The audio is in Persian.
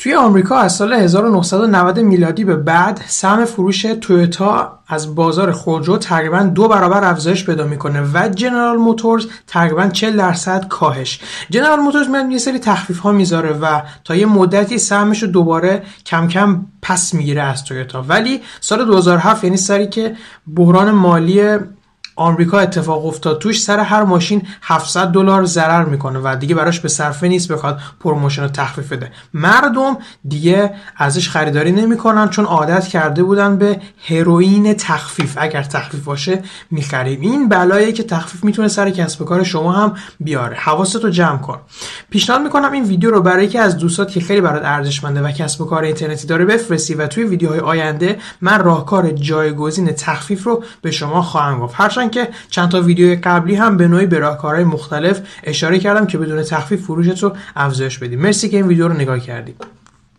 توی آمریکا از سال 1990 میلادی به بعد سهم فروش تویوتا از بازار خودرو تقریبا دو برابر افزایش پیدا می‌کنه و جنرال موتورز تقریبا 40 درصد کاهش. جنرال موتورز میاد یه سری تخفیف ها می‌ذاره و تا یه مدتی سهمش رو دوباره کم کم پس می‌گیره از تویوتا. ولی سال 2007 یعنی سالی که بحران مالی آمریکا اتفاق افتاد. توش سر هر ماشین 700 دلار ضرر می‌کنه و دیگه براش به صرفه نیست بخواد promotion رو تخفیف بده. مردم دیگه ازش خریداری نمی‌کنن چون عادت کرده بودن به هروئین تخفیف. اگر تخفیف باشه می‌خریم. این بلایی که تخفیف می‌تونه سر کسب و کار شما هم بیاره. حواستو جمع کن. پیشنهاد می‌کنم این ویدیو رو برای یکی از دوستات که خیلی برات ارزشمنده و کسب و کار اینترنتی داره بفرستی و توی ویدیوهای آینده من راهکار جایگزین تخفیف رو به شما خواهم گفت. هرچند که چند تا ویدیو قبلی هم به نوعی به راهکارهای مختلف اشاره کردم که بدون تخفیف فروشت رو افزایش بدیم. مرسی که این ویدیو رو نگاه کردید.